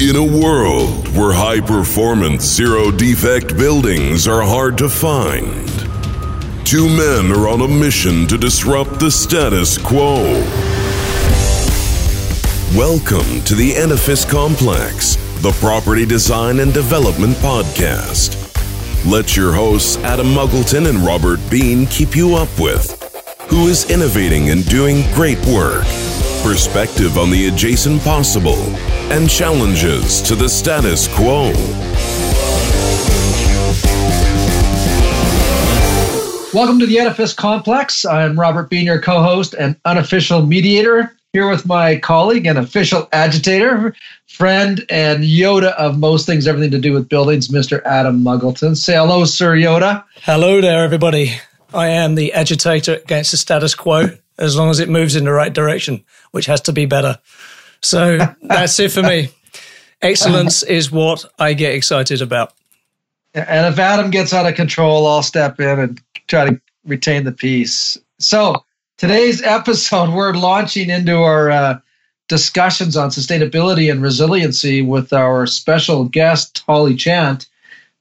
In a world where high performance, zero defect buildings are hard to find, two men are on a mission to disrupt the status quo. Welcome to the Edifice Complex, the property design and development podcast. Let your hosts Adam Muggleton and Robert Bean keep you up with who is innovating and doing great work, perspective on the adjacent possible, and challenges to the status quo. Welcome to the Edifice Complex. I'm Robert Bean, your co host and unofficial mediator, here with my colleague and official agitator, friend, and Yoda of most things, everything to do with buildings, Mr. Adam Muggleton. Say hello, Sir Yoda. Hello there, everybody. I am the agitator against the status quo as long as it moves in the right direction, which has to be better. So that's it for me. Excellence is what I get excited about. And if Adam gets out of control, I'll step in and try to retain the peace. So today's episode, we're launching into our uh, discussions on sustainability and resiliency with our special guest, Holly Chant.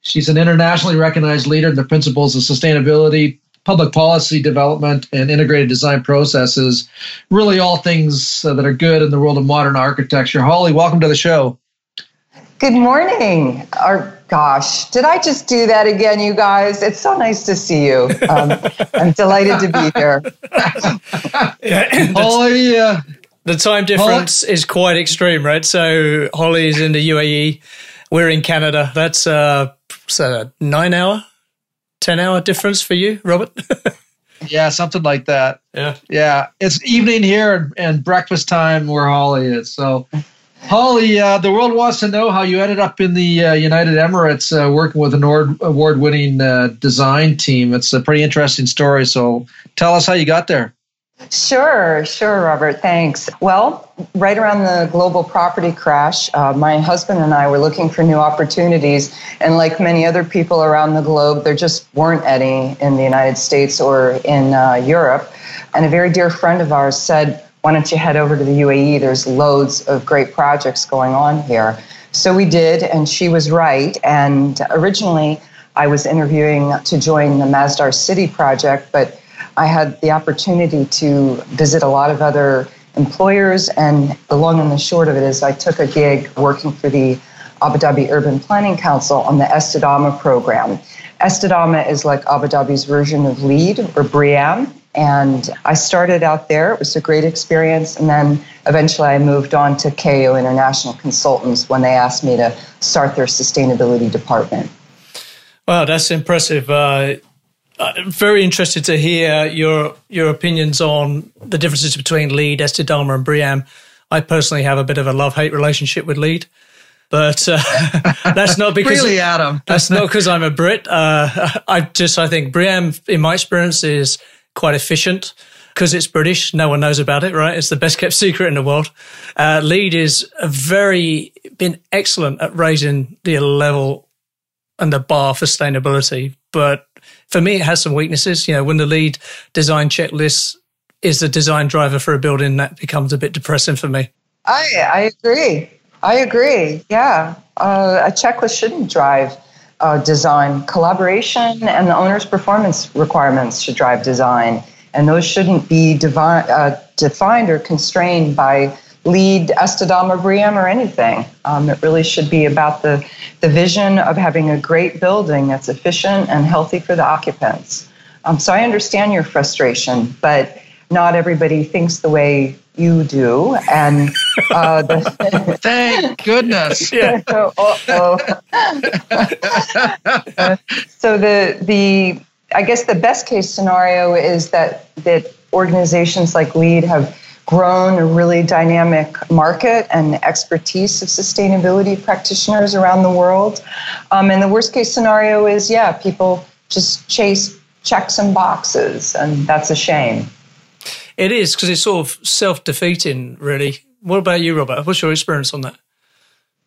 She's an internationally recognized leader in the principles of sustainability, public policy development and integrated design processes, really all things uh, that are good in the world of modern architecture. Holly, welcome to the show. Good morning. Or gosh, did I just do that again, you guys? It's so nice to see you. Um, I'm delighted to be here. yeah, Holly, uh, the time difference Holly? is quite extreme, right? So Holly is in the UAE, we're in Canada. That's uh, a nine hour 10 hour difference for you, Robert? yeah, something like that. Yeah. Yeah. It's evening here and, and breakfast time where Holly is. So, Holly, uh, the world wants to know how you ended up in the uh, United Emirates uh, working with an award winning uh, design team. It's a pretty interesting story. So, tell us how you got there. Sure, sure, Robert. Thanks. Well, right around the global property crash, uh, my husband and I were looking for new opportunities. And like many other people around the globe, there just weren't any in the United States or in uh, Europe. And a very dear friend of ours said, Why don't you head over to the UAE? There's loads of great projects going on here. So we did, and she was right. And originally, I was interviewing to join the Masdar City project, but I had the opportunity to visit a lot of other employers, and the long and the short of it is I took a gig working for the Abu Dhabi Urban Planning Council on the Estidama program. Estidama is like Abu Dhabi's version of LEED or BREEAM. And I started out there. It was a great experience. And then eventually I moved on to KEO International Consultants when they asked me to start their sustainability department. Wow, that's impressive. Uh, uh, very interested to hear your your opinions on the differences between LEED, Estidama, and BREEAM. I personally have a bit of a love hate relationship with LEED, but uh, that's not because really, Adam. that's not because I'm a Brit. Uh, I just I think BREEAM, in my experience, is quite efficient because it's British. No one knows about it, right? It's the best kept secret in the world. Uh, LEED is very been excellent at raising the level and the bar for sustainability, but for me, it has some weaknesses. You know, when the LEED design checklist is the design driver for a building, that becomes a bit depressing for me. I I agree. I agree. Yeah, uh, a checklist shouldn't drive uh, design. Collaboration and the owner's performance requirements should drive design, and those shouldn't be devi- uh, defined or constrained by LEED Estidama BREEAM or anything. Um, it really should be about the, the vision of having a great building that's efficient and healthy for the occupants. Um, so I understand your frustration, but not everybody thinks the way you do. And uh, the thank goodness. Yeah. so, so the the I guess the best case scenario is that that organizations like LEED have grown a really dynamic market and expertise of sustainability practitioners around the world. Um, and the worst case scenario is, yeah, people just chase checks and boxes, and that's a shame. It is because it's sort of self defeating, really. What about you, Robert? What's your experience on that?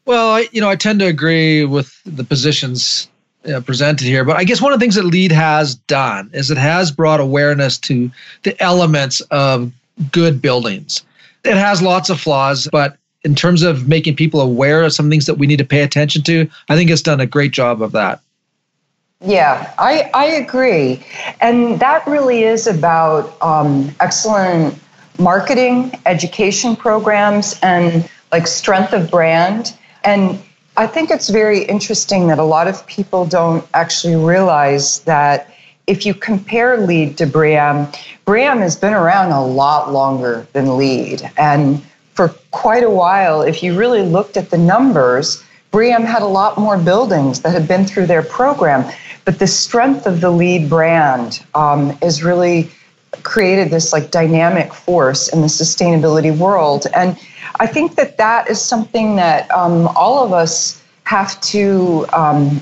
Well, I, you know, I tend to agree with the positions uh, presented here, but I guess one of the things that LEED has done is it has brought awareness to the elements of good buildings. It has lots of flaws, but in terms of making people aware of some things that we need to pay attention to. I think it's done a great job of that. Yeah, I, I agree. And that really is about um, excellent marketing, education programs, and like strength of brand. And I think it's very interesting that a lot of people don't actually realize that if you compare LEED to BREEAM, BREEAM has been around a lot longer than LEED. And for quite a while, if you really looked at the numbers, BREEAM had a lot more buildings that had been through their program. But the strength of the LEED brand um, is really created this like dynamic force in the sustainability world. And I think that that is something that um, all of us have to um,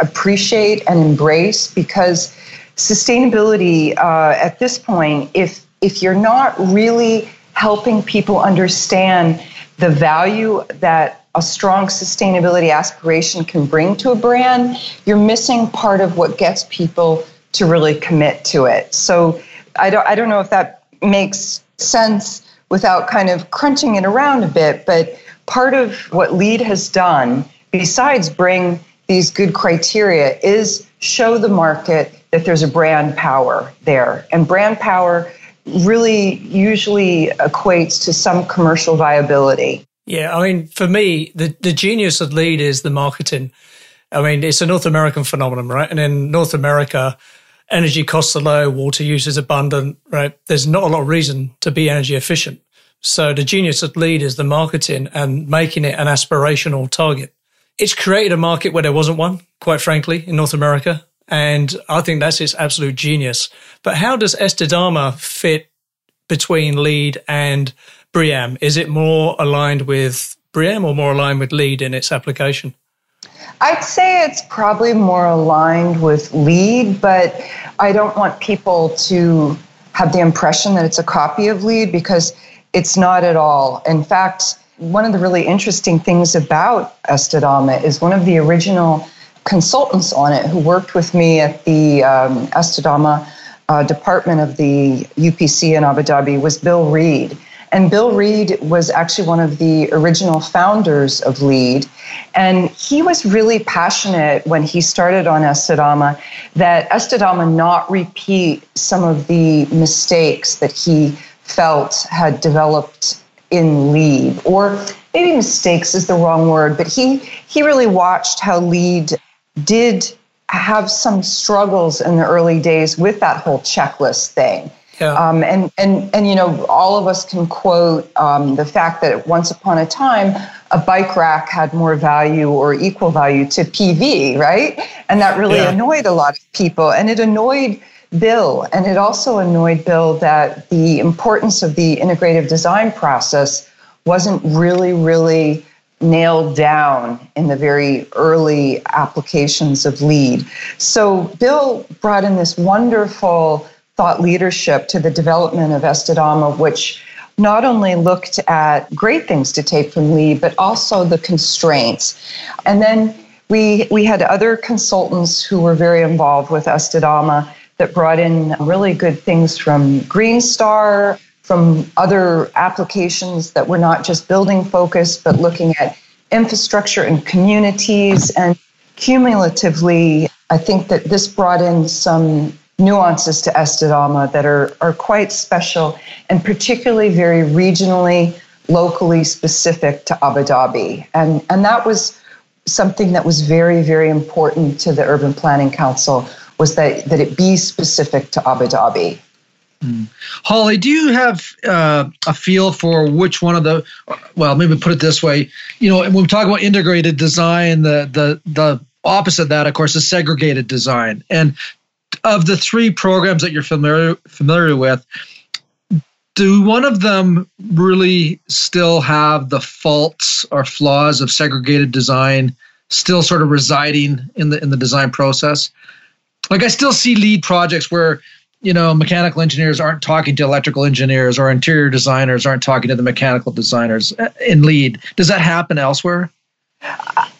appreciate and embrace because sustainability uh, at this point, if if you're not really helping people understand the value that a strong sustainability aspiration can bring to a brand, you're missing part of what gets people to really commit to it. So I don't I don't know if that makes sense without kind of crunching it around a bit, but part of what LEED has done besides bring these good criteria is show the market that there's a brand power there. And brand power really usually equates to some commercial viability. Yeah, I mean, for me, the, the genius of LEED is the marketing. I mean, it's a North American phenomenon, right? And in North America, energy costs are low, water use is abundant, right? There's not a lot of reason to be energy efficient. So the genius of LEED is the marketing and making it an aspirational target. It's created a market where there wasn't one, quite frankly, in North America. And I think that's its absolute genius. But how does Estidama fit between LEED and BREEAM? Is it more aligned with BREEAM or more aligned with LEED in its application? I'd say it's probably more aligned with LEED, but I don't want people to have the impression that it's a copy of LEED because it's not at all. In fact, one of the really interesting things about Estidama is one of the original consultants on it who worked with me at the um, Estidama uh, department of the UPC in Abu Dhabi was Bill Reed. And Bill Reed was actually one of the original founders of LEED. And he was really passionate when he started on Estidama that Estidama not repeat some of the mistakes that he felt had developed in LEED Or maybe mistakes is the wrong word, but he, he really watched how LEED did have some struggles in the early days with that whole checklist thing. Yeah. Um, and, and, and, you know, all of us can quote um, the fact that once upon a time, a bike rack had more value or equal value to PV, right? And that really yeah. annoyed a lot of people. And it annoyed Bill. And it also annoyed Bill that the importance of the integrative design process wasn't really, really nailed down in the very early applications of LEED. So Bill brought in this wonderful thought leadership to the development of Estidama, which not only looked at great things to take from LEED, but also the constraints. And then we, we had other consultants who were very involved with Estidama that brought in really good things from Green Star, from other applications that were not just building focused, but looking at infrastructure and communities. And cumulatively, I think that this brought in some nuances to Estidama that are, are quite special and particularly very regionally, locally specific to Abu Dhabi. And, and that was something that was very, very important to the Urban Planning Council was that, that it be specific to Abu Dhabi. Mm. Holly, do you have uh, a feel for which one of the? Well, maybe put it this way. You know, when we talk about integrated design, the the the opposite of that, of course, is segregated design. And of the three programs that you're familiar familiar with, do one of them really still have the faults or flaws of segregated design still sort of residing in the in the design process? Like I still see LEED projects where you know mechanical engineers aren't talking to electrical engineers or interior designers aren't talking to the mechanical designers uh, in LEED. Does that happen elsewhere?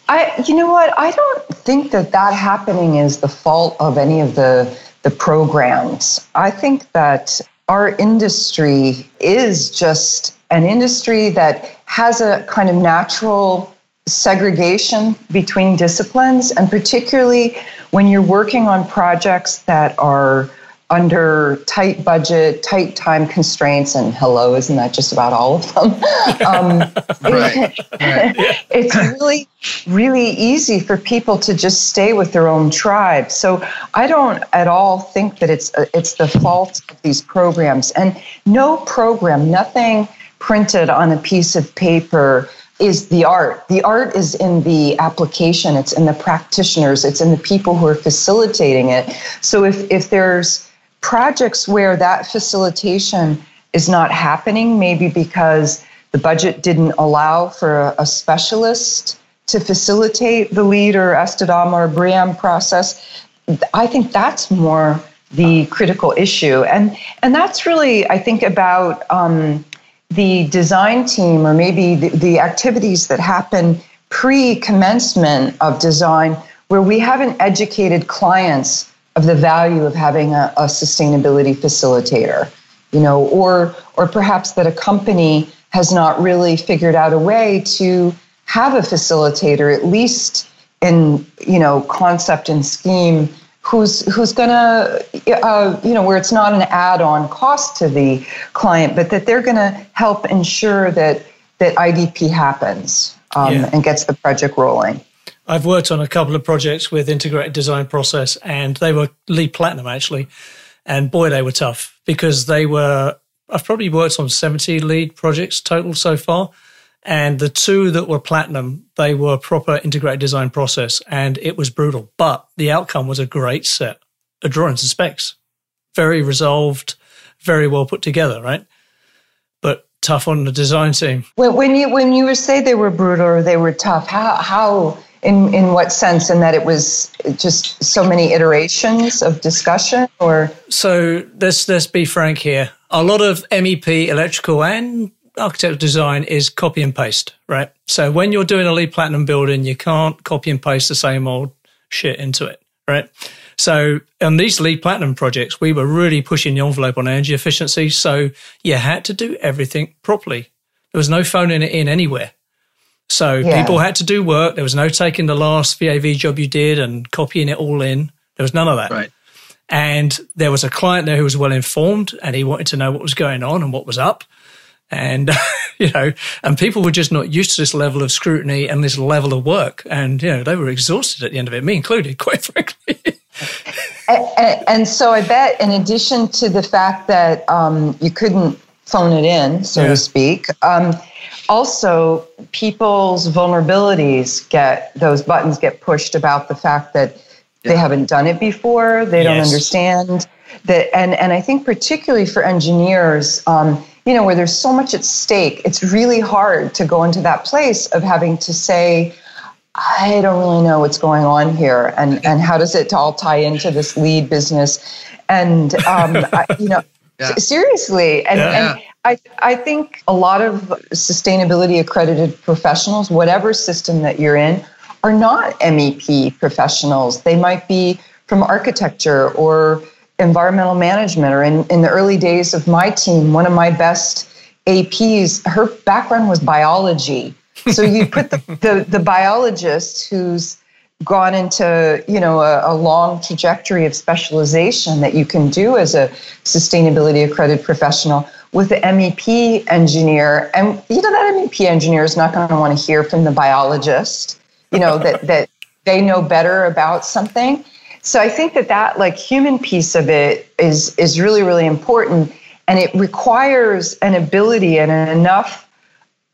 I, you know what? I don't think that that happening is the fault of any of the the programs. I think that our industry is just an industry that has a kind of natural segregation between disciplines, and particularly when you're working on projects that are under tight budget, tight time constraints, and hello, isn't that just about all of them? um, right. it's really, really easy for people to just stay with their own tribe. So I don't at all think that it's it's the fault of these programs. And no program, nothing printed on a piece of paper is the art. The art is in the application, it's in the practitioners, it's in the people who are facilitating it. So if, if there's projects where that facilitation is not happening, maybe because the budget didn't allow for a, a specialist to facilitate the LEED or Estidama or BREEAM process, I think that's more the critical issue. And, and that's really, I think, about um, the design team or maybe the, the activities that happen pre commencement of design where we haven't educated clients of the value of having a, a, sustainability facilitator you know or or perhaps that a company has not really figured out a way to have a facilitator at least in you know concept and scheme who's who's going to uh, you know where it's not an add-on cost to the client but that they're going to help ensure that that idp happens um, yeah. and gets the project rolling. I've worked on a couple of projects with integrated design process and they were LEED platinum actually. And boy they were tough because they were i've probably worked on 70 LEED projects total so far and the two that were platinum, they were proper integrated design process and it was brutal. But the outcome was a great set of drawings and specs. Very resolved, very well put together, right? But tough on the design team. When, when you when you were say they were brutal or they were tough, how how in in what sense? In that it was just so many iterations of discussion, or so. Let's let's be frank here. A lot of MEP electrical and architectural design is copy and paste, right? So when you're doing a LEED Platinum building, you can't copy and paste the same old shit into it, right? So on these LEED Platinum projects, we were really pushing the envelope on energy efficiency. So you had to do everything properly. There was no phoning it in anywhere. So yeah. people had to do work. There was no taking the last VAV job you did and copying it all in. There was none of that. Right. And there was a client there who was well informed and he wanted to know what was going on and what was up and you know and people were just not used to this level of scrutiny and this level of work and you know they were exhausted at the end of it me included quite frankly and, and, so i bet in addition to the fact that um, you couldn't phone it in so yeah. to speak um, also people's vulnerabilities get those buttons get pushed about the fact that yeah. they haven't done it before they yes. don't understand that and and i think particularly for engineers um, you know, where there's so much at stake, it's really hard to go into that place of having to say, I don't really know what's going on here, and and how does it all tie into this LEED business, and um, I, you know, yeah. seriously, and, yeah. and I I think a lot of sustainability accredited professionals, whatever system that you're in, are not MEP professionals. They might be from architecture or environmental management or in, in the early days of my team one of my best aps her background was biology. So you put the, the, the biologist who's gone into you know a, a, long trajectory of specialization that you can do as a sustainability accredited professional with the mep engineer. And you know that mep engineer is not going to want to hear from the biologist you know that that they know better about something so I think that that like human piece of it is is really really important, and it requires an ability and enough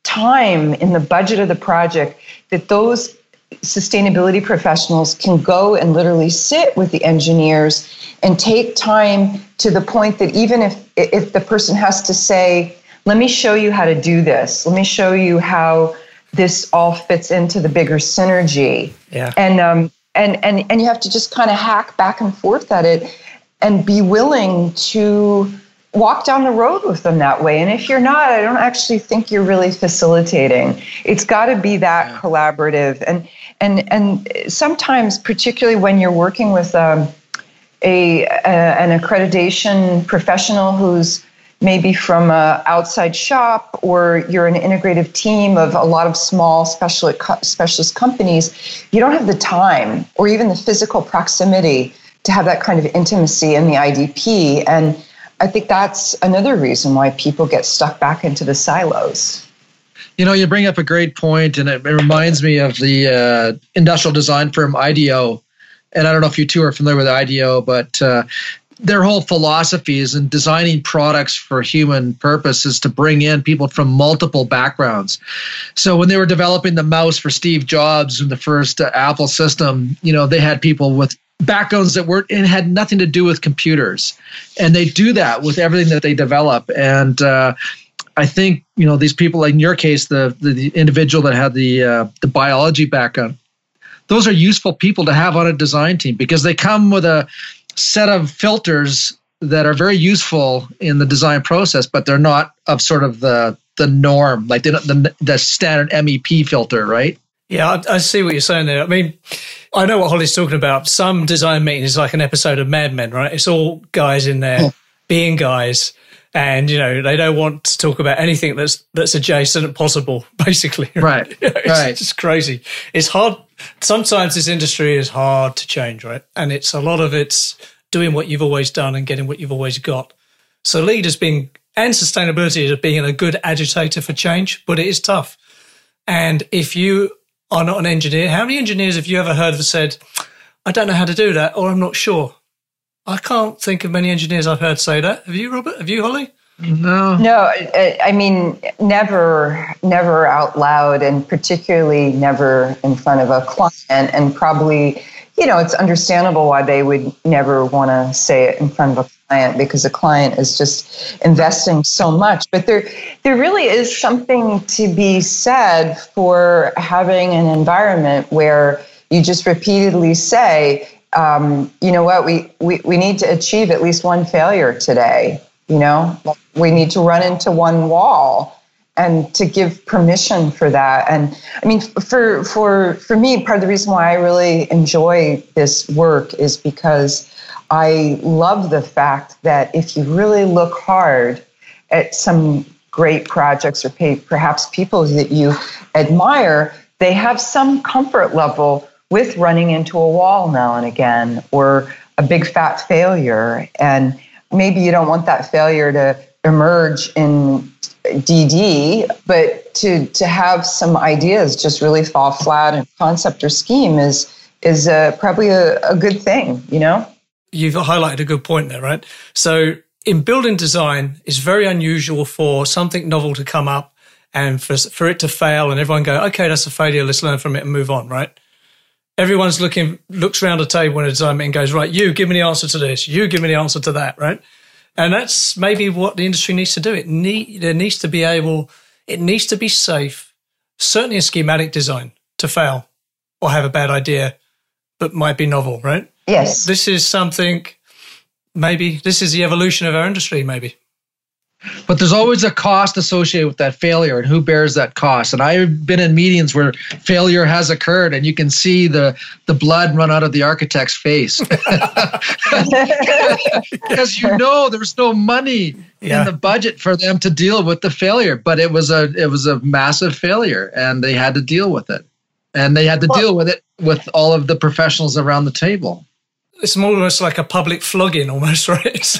time in the budget of the project that those sustainability professionals can go and literally sit with the engineers and take time to the point that even if if the person has to say let me show you how to do this. Let me show you how this all fits into the bigger synergy. Yeah. And um, and and and you have to just kind of hack back and forth at it and be willing to walk down the road with them that way. And if you're not i don't actually think you're really facilitating. It's got to be that yeah. collaborative. And and and sometimes particularly when you're working with um, a, a, an accreditation professional who's maybe from a outside shop or you're an integrative team of a lot of small specialist specialist companies you don't have the time or even the physical proximity to have that kind of intimacy in the idp and i think that's another reason why people get stuck back into the silos. You know you bring up a great point and it, it reminds me of the uh, industrial design firm ideo and I don't know if you two are familiar with IDEO, but uh, their whole philosophy is in designing products for human purposes to bring in people from multiple backgrounds. So when they were developing the mouse for Steve Jobs in the first uh, Apple system, you know, they had people with backgrounds that weren't and had nothing to do with computers, and they do that with everything that they develop. And uh, I think you know these people, like in your case, the the, the individual that had the uh, the biology background, those are useful people to have on a design team because they come with a set of filters that are very useful in the design process, but they're not of sort of the the norm, like the the, the standard MEP filter, right? Yeah, I, I, see what you're saying there. I mean, I know what Holly's talking about. Some design meeting is like an episode of Mad Men, right? It's all guys in there oh. being guys, and you know they don't want to talk about anything that's that's adjacent possible, basically. Right, you know, it's right. just crazy. It's hard. Sometimes this industry is hard to change, right? And it's a lot of it's doing what you've always done and getting what you've always got. So leaders being and sustainability is being a good agitator for change, but it is tough. And if you are not an engineer, how many engineers have you ever heard have said, I don't know how to do that, or I'm not sure? I can't think of many engineers I've heard say that. Have you, Robert? Have you, Holly? No. No, I mean, never, never out loud, and particularly never in front of a client, and probably you know, it's understandable why they would never want to say it in front of a client because a client is just investing so much. But there, there really is something to be said for having an environment where you just repeatedly say, um, you know what, we, we, we need to achieve at least one failure today. You know, we need to run into one wall and to give permission for that and i mean for for for me part of the reason why i really enjoy this work is because i love the fact that if you really look hard at some great projects or perhaps people that you admire they have some comfort level with running into a wall now and again or a big fat failure and maybe you don't want that failure to emerge in DD, but to to have some ideas just really fall flat in concept or scheme is is uh, probably a, a good thing, you know. You've highlighted a good point there, right? So in building design, it's very unusual for something novel to come up and for for it to fail, and everyone go, okay, that's a failure. Let's learn from it and move on, right? Everyone's looking, looks around the table in a design meeting, goes, right, you give me the answer to this, you give me the answer to that, right? And that's maybe what the industry needs to do. It need there needs to be able, it needs to be safe, certainly in schematic design, to fail or have a bad idea, but might be novel, right? Yes. This is something. Maybe this is the evolution of our industry. Maybe. But there's always a cost associated with that failure, and who bears that cost? And I've been in meetings where failure has occurred, and you can see the the blood run out of the architect's face because you know there's no money yeah. in the budget for them to deal with the failure. But it was a it was a massive failure, and they had to deal with it, and they had to well, deal with it with all of the professionals around the table. It's more almost like a public flogging, almost, right?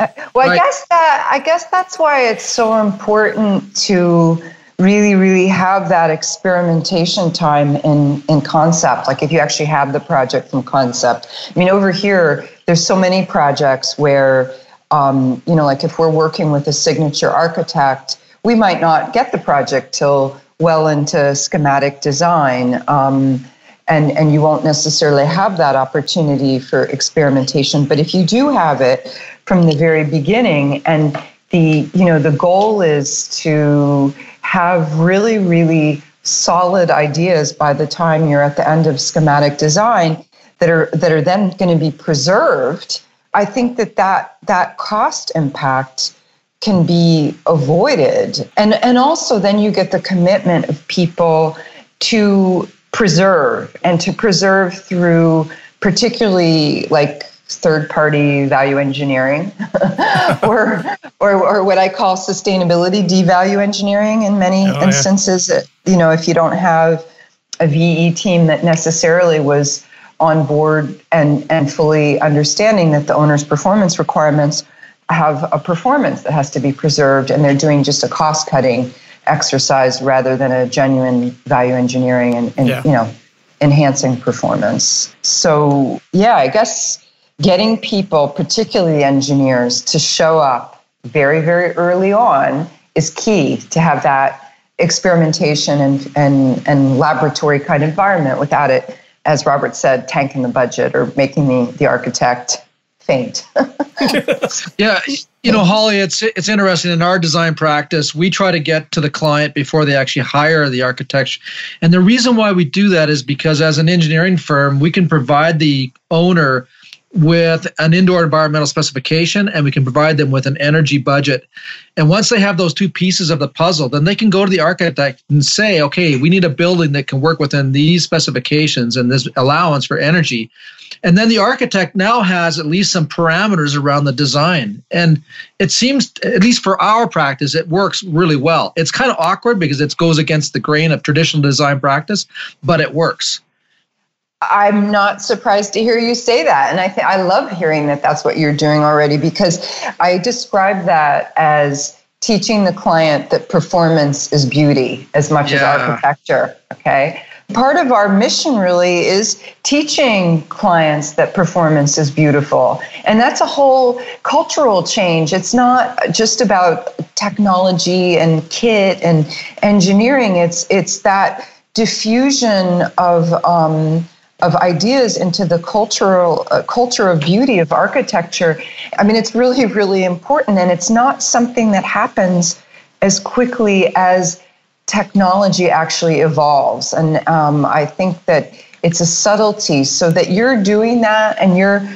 well, I guess that I guess that's why it's so important to really, really have that experimentation time in in concept. Like if you actually have the project from concept. I mean, over here, there's so many projects where, um, you know, like if we're working with a signature architect, we might not get the project till well into schematic design. Um, and, and you won't necessarily have that opportunity for experimentation. But if you do have it, from the very beginning. And the you know the goal is to have really really solid ideas by the time you're at the end of schematic design that are that are then going to be preserved. I think that that that cost impact can be avoided. And and also then you get the commitment of people to preserve and to preserve through particularly like third party value engineering or, or, or what I call sustainability devalue engineering in many oh, instances. Yeah. You know, if you don't have a VE team that necessarily was on board and, and fully understanding that the owner's performance requirements have a performance that has to be preserved and they're doing just a cost cutting exercise rather than a genuine value engineering and, and yeah. you know enhancing performance so yeah i guess getting people particularly engineers to show up very very early on is key to have that experimentation and, and, and laboratory kind of environment without it as robert said tanking the budget or making the, the architect faint. Yeah you know holly it's it's interesting. In our design practice we try to get to the client before they actually hire the architect and the reason why we do that is because as an engineering firm we can provide the owner with an indoor environmental specification and we can provide them with an energy budget. And once they have those two pieces of the puzzle, then they can go to the architect and say, okay, we need a building that can work within these specifications and this allowance for energy. And then the architect now has at least some parameters around the design. And it seems, at least for our practice, it works really well. It's kind of awkward because it goes against the grain of traditional design practice, but it works. I'm not surprised to hear you say that. And I think I love hearing that that's what you're doing already because I describe that as teaching the client that performance is beauty as much yeah. as architecture. Okay. Part of our mission really is teaching clients that performance is beautiful. And that's a whole cultural change. It's not just about technology and kit and engineering. It's it's that diffusion of um, of ideas into the cultural uh, culture of beauty of architecture i mean it's really really important. And it's not something that happens as quickly as technology actually evolves. And um, i think that it's a subtlety. So that you're doing that and you're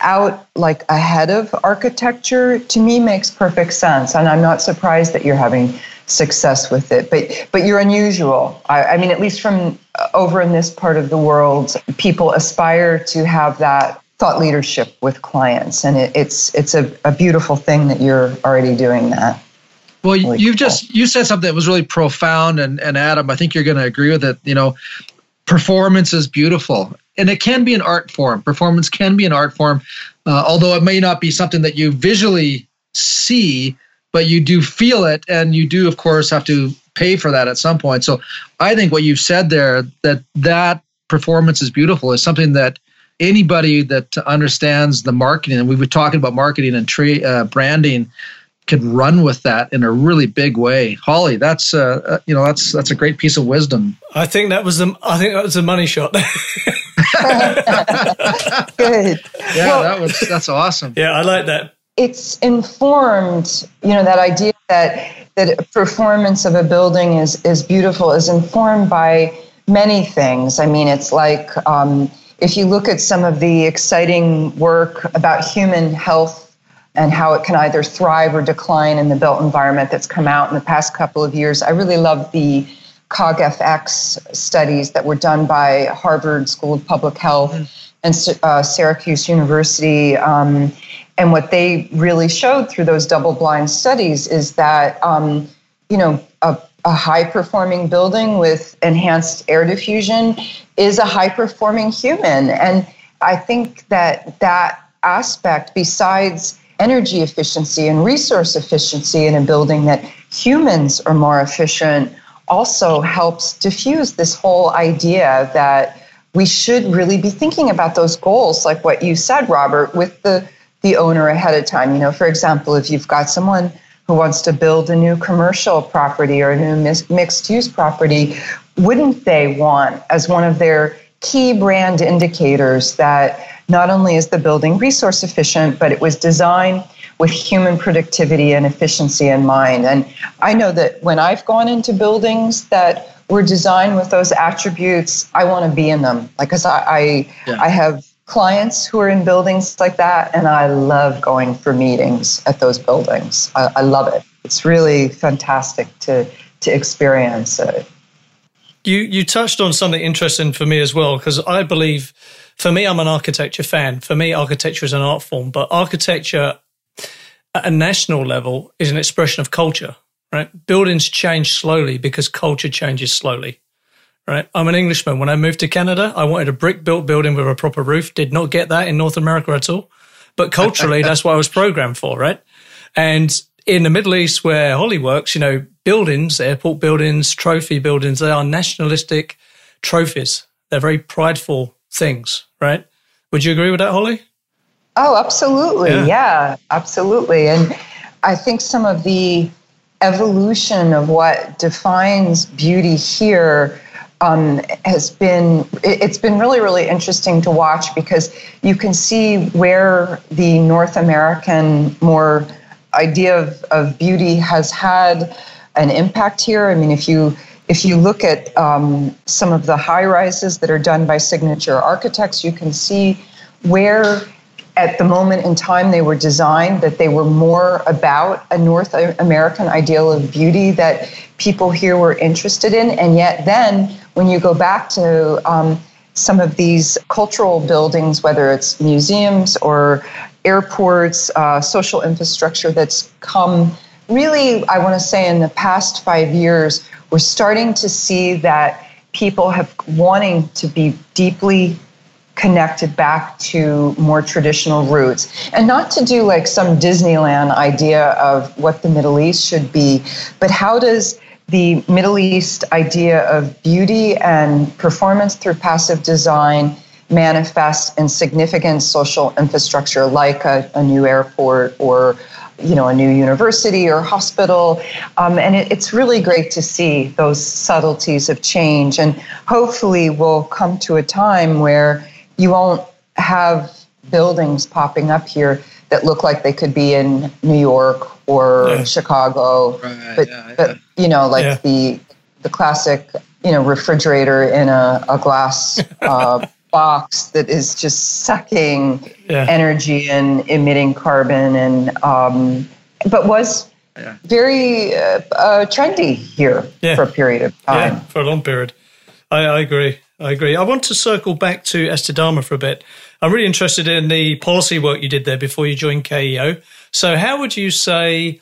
out like ahead of architecture to me makes perfect sense. And i'm not surprised that you're having success with it. But but you're unusual. I, I mean, at least from uh, over in this part of the world, people aspire to have that thought leadership with clients, and it, it's it's a, a beautiful thing that you're already doing that. Well, really you've cool. just you said something that was really profound, and and Adam, I think you're going to agree with it. You know, performance is beautiful, and it can be an art form. Performance can be an art form, uh, although it may not be something that you visually see but you do feel it and you do of course have to pay for that at some point. So i think what you've said there that that performance is beautiful is something that anybody that understands the marketing and we've been talking about marketing and tra- uh, branding can run with that in a really big way. Holly that's uh, uh, you know that's that's a great piece of wisdom. I think that was the i think that was a money shot. Good. Yeah well, that was that's awesome. Yeah i like that it's informed, you know, that idea that that performance of a building is is beautiful is informed by many things. I mean, it's like um, if you look at some of the exciting work about human health and how it can either thrive or decline in the built environment that's come out in the past couple of years. I really love the COGFX studies that were done by Harvard School of Public Health mm. And uh, Syracuse University. Um, and what they really showed through those double blind studies is that, um, you know, a, a high performing building with enhanced air diffusion is a high performing human. And I think that that aspect, besides energy efficiency and resource efficiency in a building, that humans are more efficient also helps diffuse this whole idea that we should really be thinking about those goals, like what you said, Robert, with the the owner ahead of time. You know, for example, if you've got someone who wants to build a new commercial property or a new mixed use property, wouldn't they want as one of their key brand indicators that not only is the building resource efficient, but it was designed with human productivity and efficiency in mind. And I know that when I've gone into buildings that were designed with those attributes, I want to be in them. Like, because I, I, yeah. I have clients who are in buildings like that, and I love going for meetings at those buildings. I, I love it. It's really fantastic to to experience it. You you touched on something interesting for me as well because I believe for me, I'm an architecture fan. For me, architecture is an art form, but architecture at a national level is an expression of culture, right? Buildings change slowly because culture changes slowly, right? I'm an Englishman. When I moved to Canada, I wanted a brick built building with a proper roof. Did not get that in North America at all. But culturally, that's what I was programmed for, right? And in the Middle East, where Holly works, you know, buildings, airport buildings, trophy buildings, they are nationalistic trophies. They're very prideful things, right? Would you agree with that, Holly? Oh, absolutely. Yeah. yeah, absolutely. And I think some of the evolution of what defines beauty here um, has been it's been really really interesting to watch because you can see where the North American more idea of, of beauty has had an impact here. I mean, if you if you look at um, some of the high rises that are done by signature architects, you can see where at the moment in time they were designed that they were more about a North American ideal of beauty that people here were interested in. And yet, then when you go back to um, some of these cultural buildings, whether it's museums or airports, uh, social infrastructure that's come really, I want to say, in the past five years, we're starting to see that people have wanting to be deeply connected back to more traditional roots. And not to do like some Disneyland idea of what the Middle East should be, but how does the Middle East idea of beauty and performance through passive design manifest in significant social infrastructure like a, a new airport or you know a new university or hospital? Um, and it, it's really great to see those subtleties of change and hopefully we'll come to a time where you won't have buildings popping up here that look like they could be in New York or yeah. Chicago, right, but yeah, but you know, like yeah. the the classic you know refrigerator in a, a glass uh, box that is just sucking energy and emitting carbon and um, but was very uh, uh, trendy here for a period of time. Yeah, for a long period. I, I agree. I agree. I want to circle back to Estidama for a bit. I'm really interested in the policy work you did there before you joined KEO. So, how would you say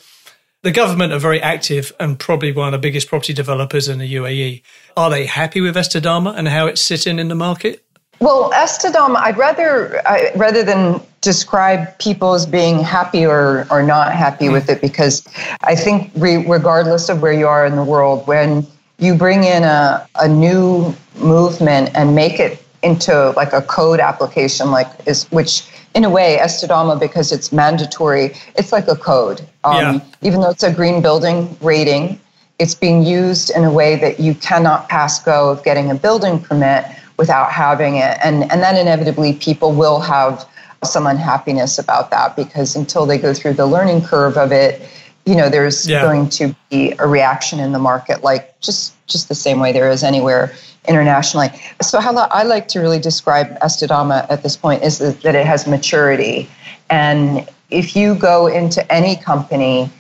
the government are very active and probably one of the biggest property developers in the UAE? Are they happy with Estidama and how it's sitting in the market? Well, Estidama, I'd rather I, rather than describe people as being happy or, or not happy with it, because I think re, regardless of where you are in the world, when you bring in a, a new movement and make it into like a code application like is which in a way estidama because it's mandatory it's like a code um, yeah. even though it's a green building rating it's being used in a way that you cannot pass go of getting a building permit without having it and and then inevitably people will have some unhappiness about that because until they go through the learning curve of it you know there's yeah. going to be a reaction in the market like just just the same way there is anywhere internationally. So how i like to really describe estidama at this point is that it has maturity. And if you go into any company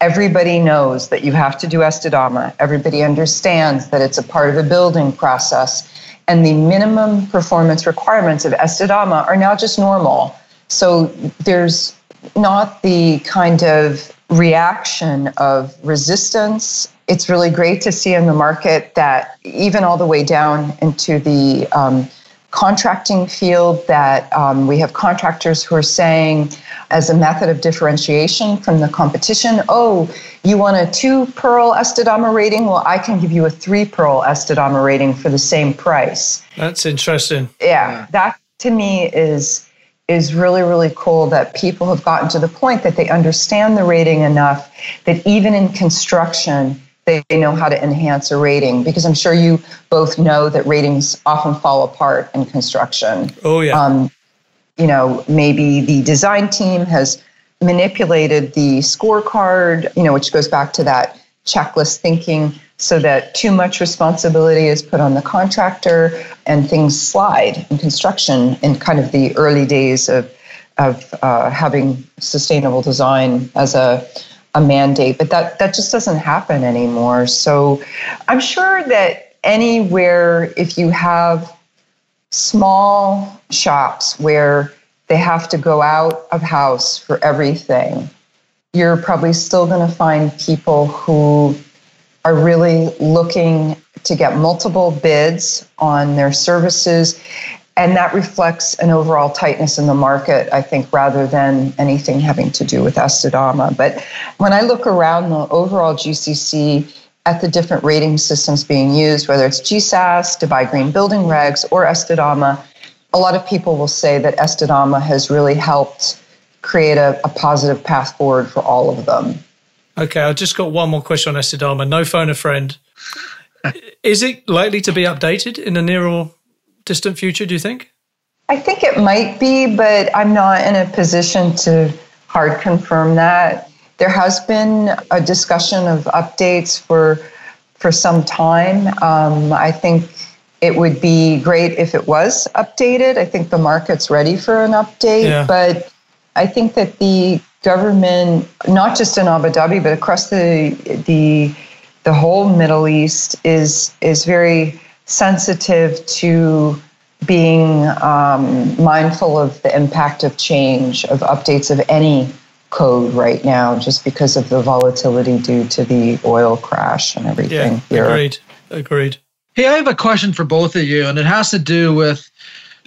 everybody knows that you have to do estidama everybody understands that it's a part of a building process. And the minimum performance requirements of estidama are now just normal. So there's not the kind of reaction of resistance. It's really great to see in the market that even all the way down into the um, contracting field, that um, we have contractors who are saying, as a method of differentiation from the competition, oh, you want a two pearl Estidama rating? Well, I can give you a three pearl Estidama rating for the same price. That's interesting. Yeah, that to me is is really, really cool that people have gotten to the point that they understand the rating enough that even in construction, they know how to enhance a rating. Because I'm sure you both know that ratings often fall apart in construction. Oh, yeah. Um, you know, maybe the design team has manipulated the scorecard, you know, which goes back to that checklist thinking so that too much responsibility is put on the contractor and things slide in construction in kind of the early days of, of uh, having sustainable design as a, a mandate. But that, that just doesn't happen anymore. So I'm sure that anywhere, if you have small shops where they have to go out of house for everything, you're probably still going to find people who are really looking to get multiple bids on their services. And that reflects an overall tightness in the market, I think, rather than anything having to do with Estidama. But when I look around the overall GCC at the different rating systems being used, whether it's GSAS, Dubai Green Building Regs, or Estidama, a lot of people will say that Estidama has really helped create a, a positive path forward for all of them. Okay, I've just got one more question on Estidama. No phone a friend. Is it likely to be updated in the near or distant future, do you think? I think it might be, but I'm not in a position to hard confirm that. There has been a discussion of updates for for some time. Um, I think it would be great if it was updated. I think the market's ready for an update, yeah. but I think that the government, not just in Abu Dhabi, but across the the the whole Middle East, is is very sensitive to being um, mindful of the impact of change, of updates of any code right now, just because of the volatility due to the oil crash and everything. Yeah, here. agreed. Agreed. Hey, I have a question for both of you, and it has to do with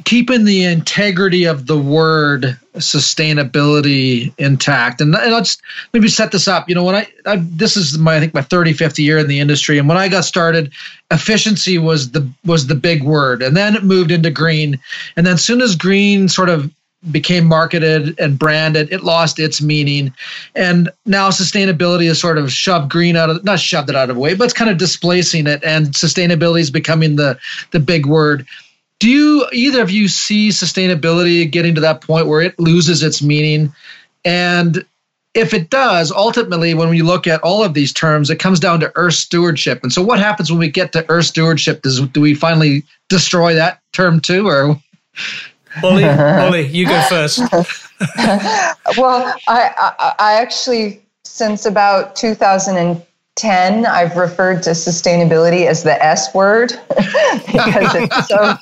keeping the integrity of the word sustainability intact. And, and let's maybe set this up. You know, when I, I, this is my I think my 35th year in the industry, and when I got started, efficiency was the was the big word, and then it moved into green, and then as soon as green sort of became marketed and branded, it lost its meaning. And now sustainability is sort of shoved green out of not shoved it out of the way, but it's kind of displacing it. And sustainability is becoming the the big word. Do you either of you see sustainability getting to that point where it loses its meaning? And if it does, ultimately, when we look at all of these terms, it comes down to Earth stewardship. And so, what happens when we get to Earth stewardship? Does do we finally destroy that term too, or? Ollie, Ollie, you go first. well, I, I, I actually since about 2000 10, I've referred to sustainability as the S word because it's so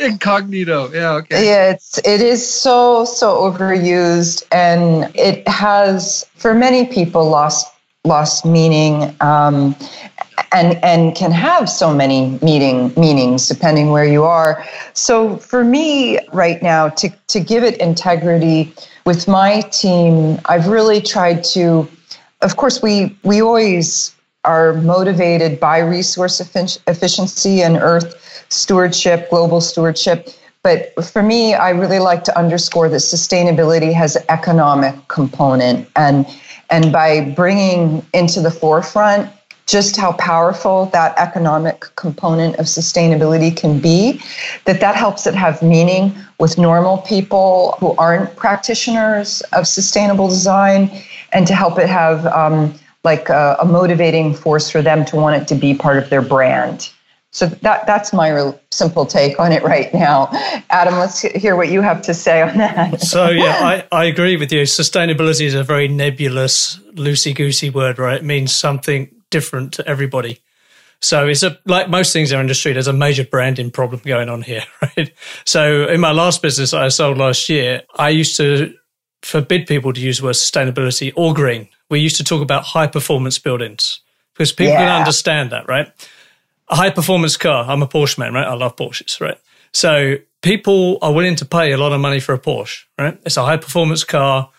incognito. Yeah, okay. Yeah, it's it is so so overused and it has for many people lost lost meaning um, and and can have so many meaning meanings depending where you are. So for me right now to to give it integrity with my team, I've really tried to of course, we, we always are motivated by resource efficiency and earth stewardship, global stewardship. But for me, I really like to underscore that sustainability has an economic component. And, and by bringing into the forefront just how powerful that economic component of sustainability can be, that that helps it have meaning with normal people who aren't practitioners of sustainable design and to help it have um, like a, a, motivating force for them to want it to be part of their brand. So that that's my real simple take on it right now. Adam, let's hear what you have to say on that. so yeah, I, I agree with you. Sustainability is a very nebulous, loosey goosey word, right? It means something different to everybody. So it's a, like most things in our industry, there's a major branding problem going on here, right? So in my last business I sold last year, I used to forbid people to use the word sustainability or green. We used to talk about high performance buildings because people yeah. can understand that, right? A high performance car. I'm a Porsche man, right? I love Porsches, right? So people are willing to pay a lot of money for a Porsche, right? It's a high performance car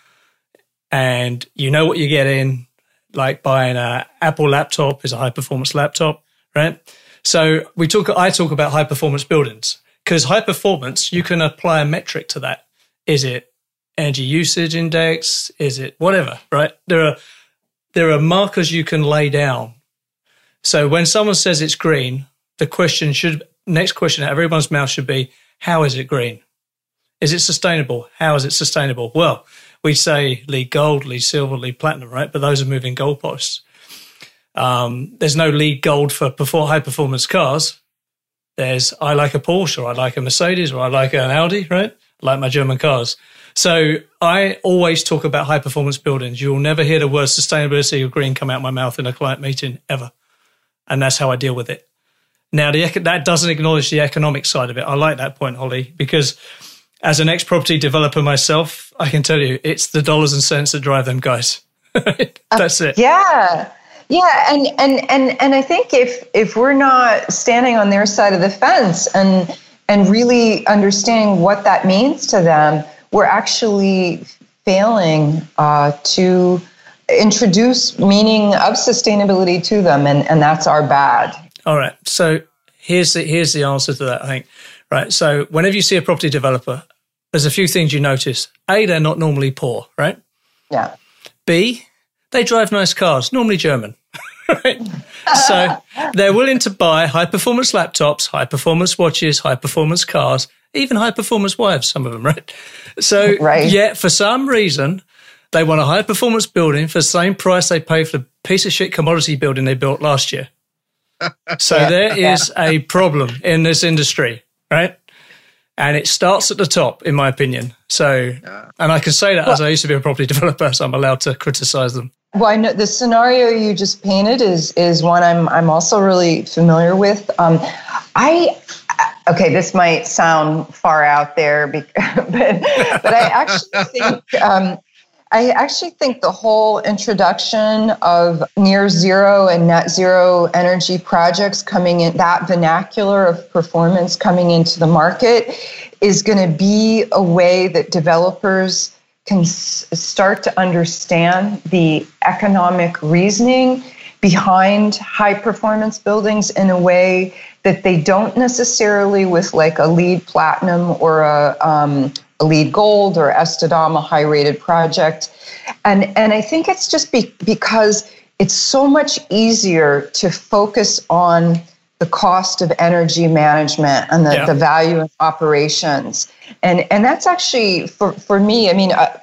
and you know what you're getting. Like buying an Apple laptop is a high performance laptop, right? So we talk, I talk about high performance buildings because high performance, you can apply a metric to that. Is it energy usage index? Is it whatever, right? There are, there are markers you can lay down. So when someone says it's green, the question should, next question out of everyone's mouth should be, how is it green? Is it sustainable? How is it sustainable? Well, we say LEED gold, LEED silver, LEED platinum, right? But those are moving goalposts. Um, there's no LEED gold for high performance cars. There's I like a Porsche or I like a Mercedes or I like an Audi, right? Like my German cars. So I always talk about high performance buildings. You'll never hear the word sustainability or green come out my mouth in a client meeting ever. And that's how I deal with it. Now, the, that doesn't acknowledge the economic side of it. I like that point, Holly, because as an ex property developer myself, I can tell you it's the dollars and cents that drive them guys. That's it. Uh, yeah. Yeah, and, and and and I think if if we're not standing on their side of the fence and and really understanding what that means to them, we're actually failing uh, to introduce meaning of sustainability to them, and, and that's our bad. All right. So here's the here's the answer to that. I think. Right. So whenever you see a property developer, there's a few things you notice. A, they're not normally poor, right? Yeah. B, they drive nice cars, normally German. right? So they're willing to buy high performance laptops, high performance watches, high performance cars, even high performance wives, some of them, right? So, right. yet for some reason, they want a high performance building for the same price they pay for the piece of shit commodity building they built last year. So there is a problem in this industry, right? And it starts at the top, in my opinion. So, and I can say that as I used to be a property developer, so I'm allowed to criticize them. Well, I know the scenario you just painted is is one I'm I'm also really familiar with. Um, I okay, this might sound far out there, but but I actually think um, I actually think the whole introduction of near zero and net zero energy projects coming in, that vernacular of performance coming into the market, is going to be a way that developers can s- start to understand the economic reasoning behind high performance buildings in a way that they don't necessarily with like a LEED platinum or a, um, a LEED gold or Estidama high rated project. And, and I think it's just be, because it's so much easier to focus on the cost of energy management and the, Yeah. the value of operations. And, and that's actually, for, for me, I mean, a,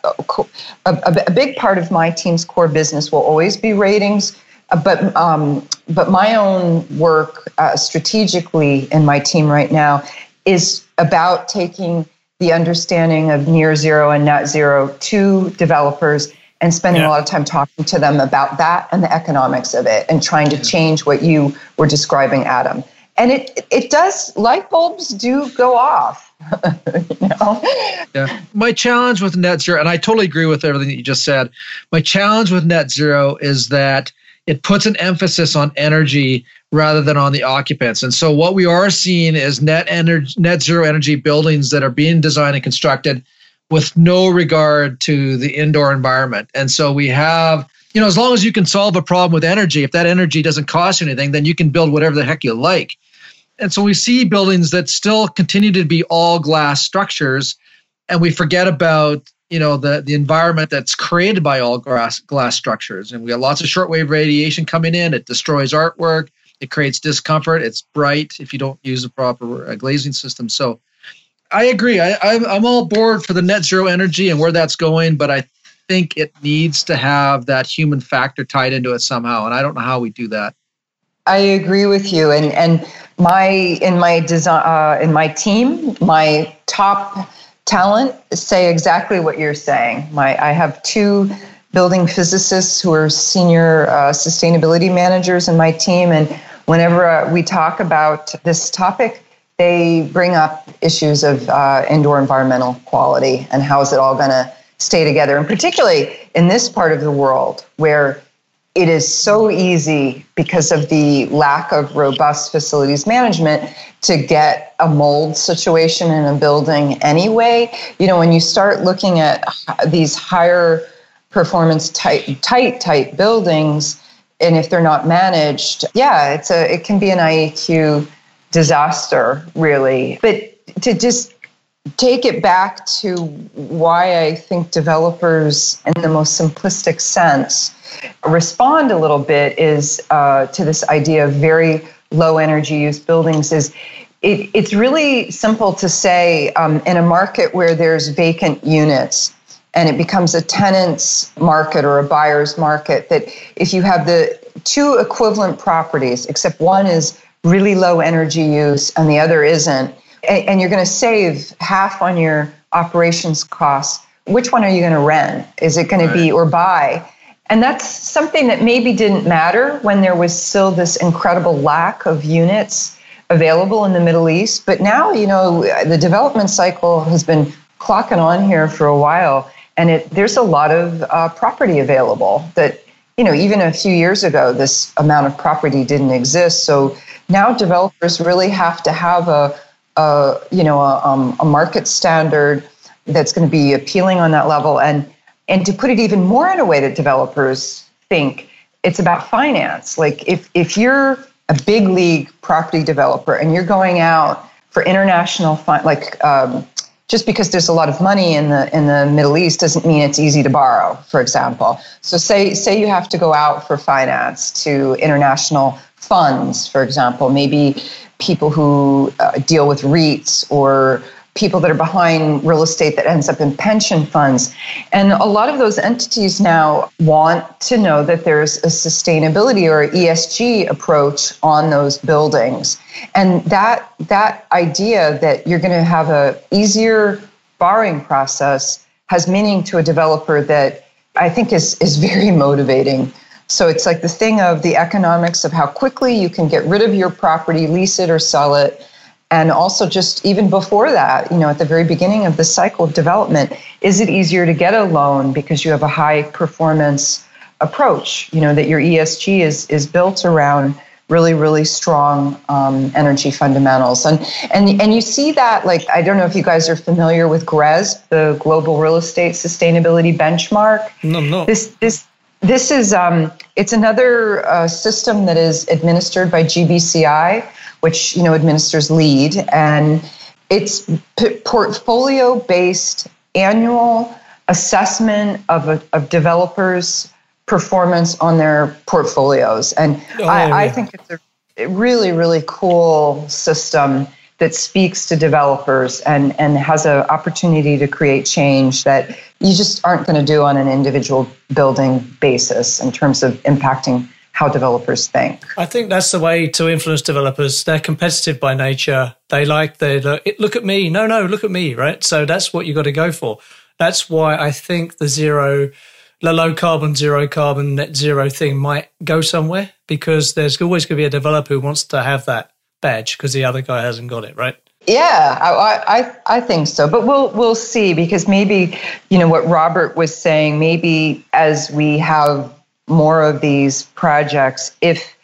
a, a big part of my team's core business will always be ratings. But um, but my own work uh, strategically in my team right now is about taking the understanding of near zero and net zero to developers and spending Yeah. a lot of time talking to them about that and the economics of it and trying to change what you were describing, Adam. And it it does light bulbs do go off. you know? Yeah. My challenge with net zero, and I totally agree with everything that you just said. My challenge with net zero is that it puts an emphasis on energy rather than on the occupants. And so what we are seeing is net energy, net zero energy buildings that are being designed and constructed with no regard to the indoor environment. And so we have, you know, as long as you can solve a problem with energy, if that energy doesn't cost you anything, then you can build whatever the heck you like. And so we see buildings that still continue to be all glass structures and we forget about you know the the environment that's created by all glass glass structures. And we have lots of shortwave radiation coming in. It destroys artwork. It creates discomfort. It's bright if you don't use a proper uh, glazing system. So i agree. I, I'm, I'm all board for the net zero energy and where that's going but i think it needs to have that human factor tied into it somehow. And i don't know how we do that. I agree with you, and and my in my design uh, in my team, my top talent say exactly what you're saying. My I have two building physicists who are senior uh, sustainability managers in my team, and whenever uh, we talk about this topic, they bring up issues of uh, indoor environmental quality and how is it all going to stay together, and particularly in this part of the world where it is so easy because of the lack of robust facilities management to get a mold situation in a building anyway. You know, when you start looking at these higher performance tight, tight, tight buildings, and if they're not managed, yeah, it's a it can be an IEQ disaster, really. But to just take it back to why I think developers, in the most simplistic sense, respond a little bit is uh, to this idea of very low energy use buildings is it, it's really simple to say um, in a market where there's vacant units and it becomes a tenant's market or a buyer's market that if you have the two equivalent properties except one is really low energy use and the other isn't and, and you're going to save half on your operations costs which one are you going to rent is it going to be or buy and that's something that maybe didn't matter when there was still this incredible lack of units available in the Middle East. But now, you know, the development cycle has been clocking on here for a while, and it, there's a lot of uh, property available that, you know, even a few years ago, this amount of property didn't exist. So now developers really have to have a, a you know, a, um, a market standard that's going to be appealing on that level. And, and to put it even more in a way that developers think, it's about finance. Like if, if you're a big league property developer and you're going out for international fun, like um, just because there's a lot of money in the in the Middle East doesn't mean it's easy to borrow. For example, so say say you have to go out for finance to international funds, for example, maybe people who uh, deal with REITs or people that are behind real estate that ends up in pension funds. And a lot of those entities now want to know that there's a sustainability or ESG approach on those buildings. And that that idea that you're going to have a easier borrowing process has meaning to a developer that I think is is very motivating. So it's like the thing of the economics of how quickly you can get rid of your property, lease it or sell it. And also just even before that you know at the very beginning of the cycle of development is it easier to get a loan because you have a high performance approach you know that your esg is is built around really really strong um, energy fundamentals. And and and you see that like i don't know if you guys are familiar with GRESB the global real estate sustainability benchmark. No no this this this is um, it's another uh, system that is administered by gbci which you know administers LEED, and it's p- portfolio based annual assessment of a, of developers' performance on their portfolios, and oh, I, yeah. I think it's a really really cool system that speaks to developers and, and has an opportunity to create change that you just aren't going to do on an individual building basis in terms of impacting how developers think. I think that's the way to influence developers. They're competitive by nature. They like they look, look at me. No, no, look at me, right? So that's what you got to go for. That's why I think the zero, the low carbon, zero carbon, net zero thing might go somewhere because there's always going to be a developer who wants to have that badge because the other guy hasn't got it, right? Yeah, I, I I think so, but we'll we'll see because maybe you know what Robert was saying. Maybe as we have more of these projects if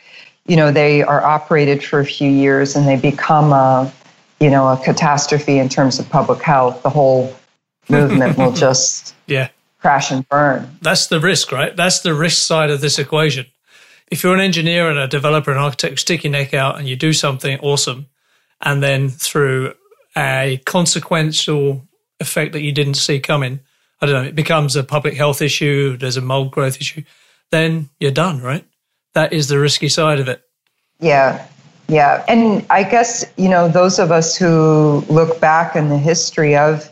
you know they are operated for a few years and they become a you know a catastrophe in terms of public health the whole movement will just yeah crash and burn that's the risk right that's the risk side of this equation if you're an engineer and a developer and architect stick your neck out and you do something awesome and then through a consequential effect that you didn't see coming i don't know it becomes a public health issue there's a mold growth issue then you're done, right? That is the risky side of it. Yeah. Yeah. And I guess, you know, those of us who look back in the history of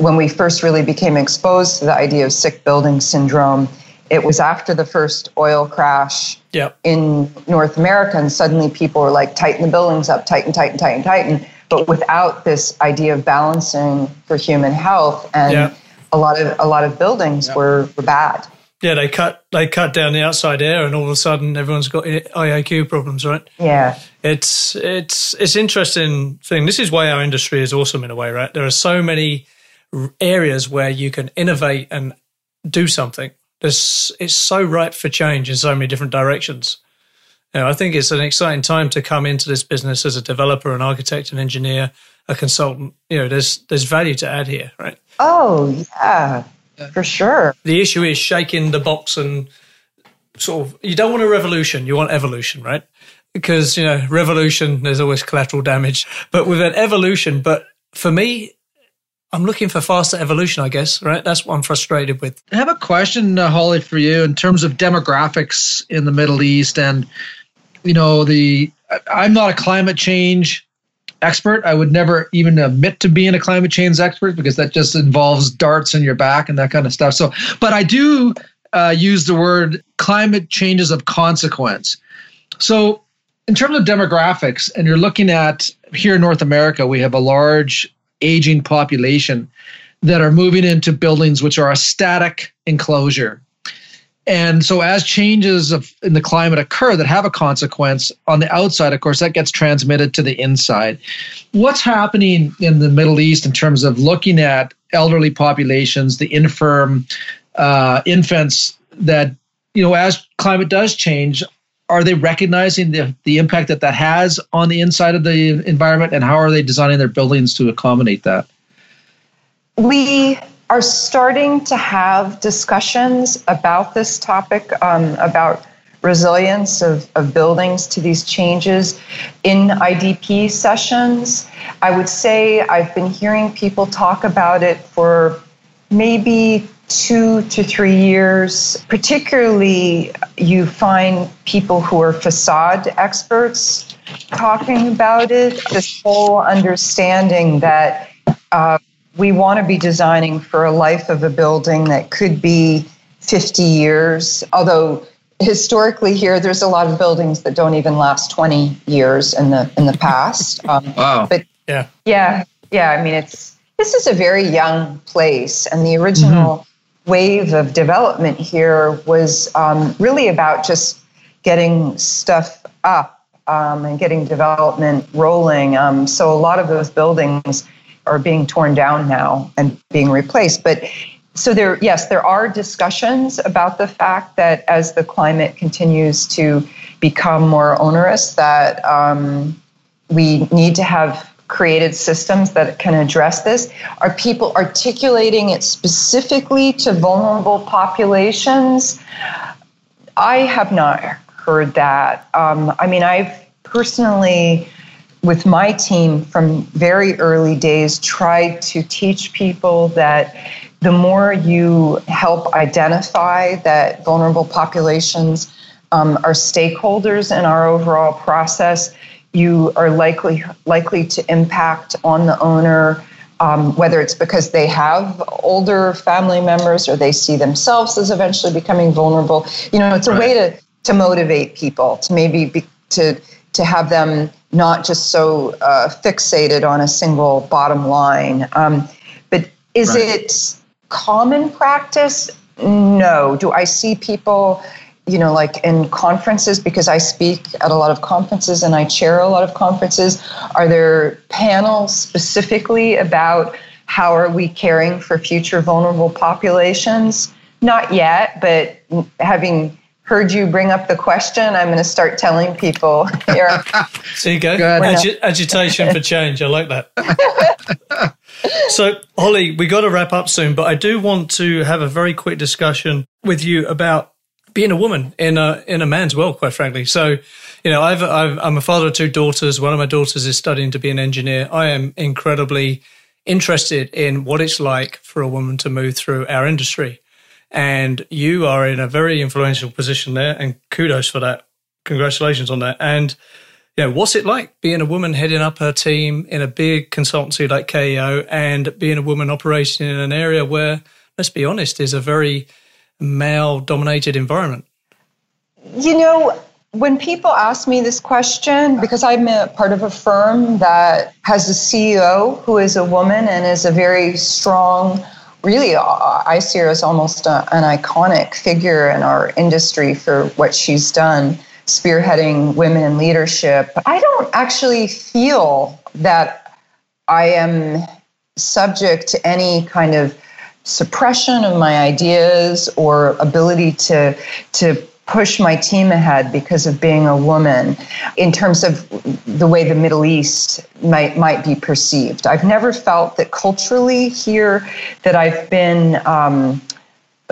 when we first really became exposed to the idea of sick building syndrome, it was after the first oil crash yep. in North America, and suddenly people were like, tighten the buildings up, tighten, tighten, tighten, tighten. But without this idea of balancing for human health, and yep. a lot of a lot of buildings yep. were, were bad. Yeah, they cut they cut down the outside air, and all of a sudden everyone's got IAQ problems, right? Yeah, it's it's it's interesting thing. This is why our industry is awesome in a way, right? There are so many areas where you can innovate and do something. There's it's so ripe for change in so many different directions. You know, I think it's an exciting time to come into this business as a developer, an architect, an engineer, a consultant. You know, there's there's value to add here, right? Oh yeah, for sure. The issue is shaking the box and sort of, you don't want a revolution, you want evolution, right? Because, you know, revolution, there's always collateral damage. But with an evolution, but for me, I'm looking for faster evolution, I guess, right? That's what I'm frustrated with. I have a question, uh, Holly, for you in terms of demographics in the Middle East and, you know, the, I'm not a climate change expert. I would never even admit to being a climate change expert because that just involves darts in your back and that kind of stuff. So, but I do uh, use the word climate changes of consequence. So, in terms of demographics, and you're looking at here in North America, we have a large aging population that are moving into buildings which are a static enclosure. And so, as changes of, in the climate occur that have a consequence on the outside, of course, that gets transmitted to the inside. What's happening in the Middle East in terms of looking at elderly populations, the infirm, uh, infants that, you know, as climate does change, are they recognizing the, the impact that that has on the inside of the environment and how are they designing their buildings to accommodate that? We are starting to have discussions about this topic, um, about resilience of, of buildings to these changes in IDP sessions. I would say I've been hearing people talk about it for maybe two to three years. Particularly, you find people who are facade experts talking about it, this whole understanding that. Uh, we want to be designing for a life of a building that could be 50 years, although historically here there's a lot of buildings that don't even last 20 years in the in the past um, wow but yeah yeah yeah i mean it's this is a very young place and the original mm-hmm. Wave of development here was um, really about just getting stuff up um, and getting development rolling um, so a lot of those buildings are being torn down now and being replaced. But so there, yes, there are discussions about the fact that as the climate continues to become more onerous, that um, we need to have created systems that can address this. Are people articulating it specifically to vulnerable populations? I have not heard that. Um, I mean, I've personally with my team from very early days tried to teach people that the more you help identify that vulnerable populations um, are stakeholders in our overall process, you are likely likely to impact on the owner, um, whether it's because they have older family members or they see themselves as eventually becoming vulnerable. You know, it's a right. way to to motivate people to maybe be, to to have them not just so uh, fixated on a single bottom line. Um, but is right. it common practice? No. Do I see people, you know, like in conferences, because I speak at a lot of conferences and I chair a lot of conferences? Are there panels specifically about how are we caring for future vulnerable populations? Not yet, but having heard you bring up the question, I'm going to start telling people here. so you go. Agi- agitation for change. I like that. so, Holly, we got to wrap up soon, but I do want to have a very quick discussion with you about being a woman in a in a man's world, quite frankly. So, you know, I've, I've I'm a father of two daughters. One of my daughters is studying to be an engineer. I am incredibly interested in what it's like for a woman to move through our industry. And you are in a very influential position there, and kudos for that. Congratulations on that. And you know, what's it like being a woman heading up her team in a big consultancy like KEO and being a woman operating in an area where, let's be honest, is a very male dominated environment? You know, when people ask me this question, because I'm a part of a firm that has a CEO who is a woman and is a very strong really, I see her as almost a, an iconic figure in our industry for what she's done, spearheading women in leadership. I don't actually feel that I am subject to any kind of suppression of my ideas or ability to to push my team ahead because of being a woman in terms of the way the Middle East might might be perceived. I've never felt that culturally here that I've been um,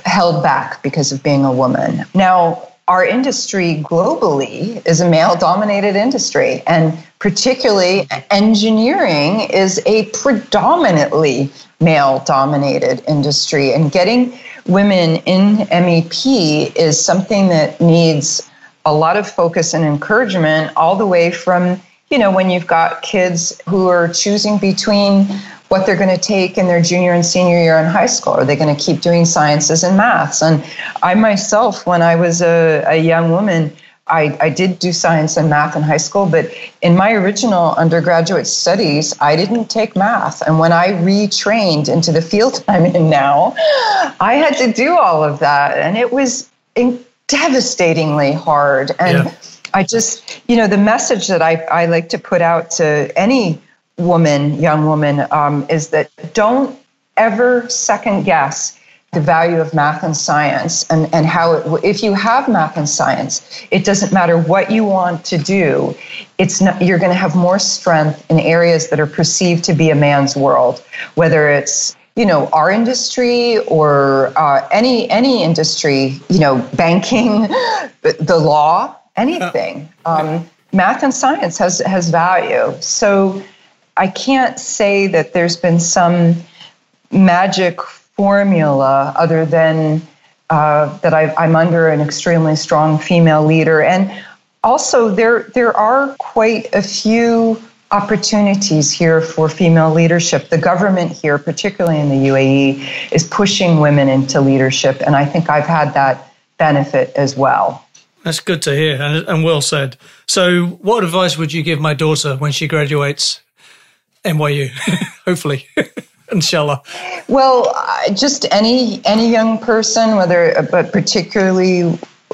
held back because of being a woman. Now, our industry globally is a male dominated industry, and particularly engineering is a predominantly male dominated industry. And getting women in MEP is something that needs a lot of focus and encouragement all the way from you know when you've got kids who are choosing between what they're going to take in their junior and senior year in high school are they going to keep doing sciences and maths and i myself when i was a, a young woman I, I did do science and math in high school, but in my original undergraduate studies, I didn't take math. And when I retrained into the field I'm in now, I had to do all of that. And it was in- devastatingly hard. And yeah. I just, you know, the message that I, I like to put out to any woman, young woman, um, is that don't ever second guess the value of math and science and, and how it, if you have math and science it doesn't matter what you want to do. It's not, you're going to have more strength in areas that are perceived to be a man's world whether it's you know our industry or uh, any any industry you know banking the law anything. Um, math and science has has value. So i can't say that there's been some magic formula other than uh, that I, I'm under an extremely strong female leader. And also, there, there are quite a few opportunities here for female leadership. The government here, particularly in the UAE, is pushing women into leadership. And I think I've had that benefit as well. That's good to hear and, and well said. So, what advice would you give my daughter when she graduates NYU, hopefully? inshallah well just any any young person whether but particularly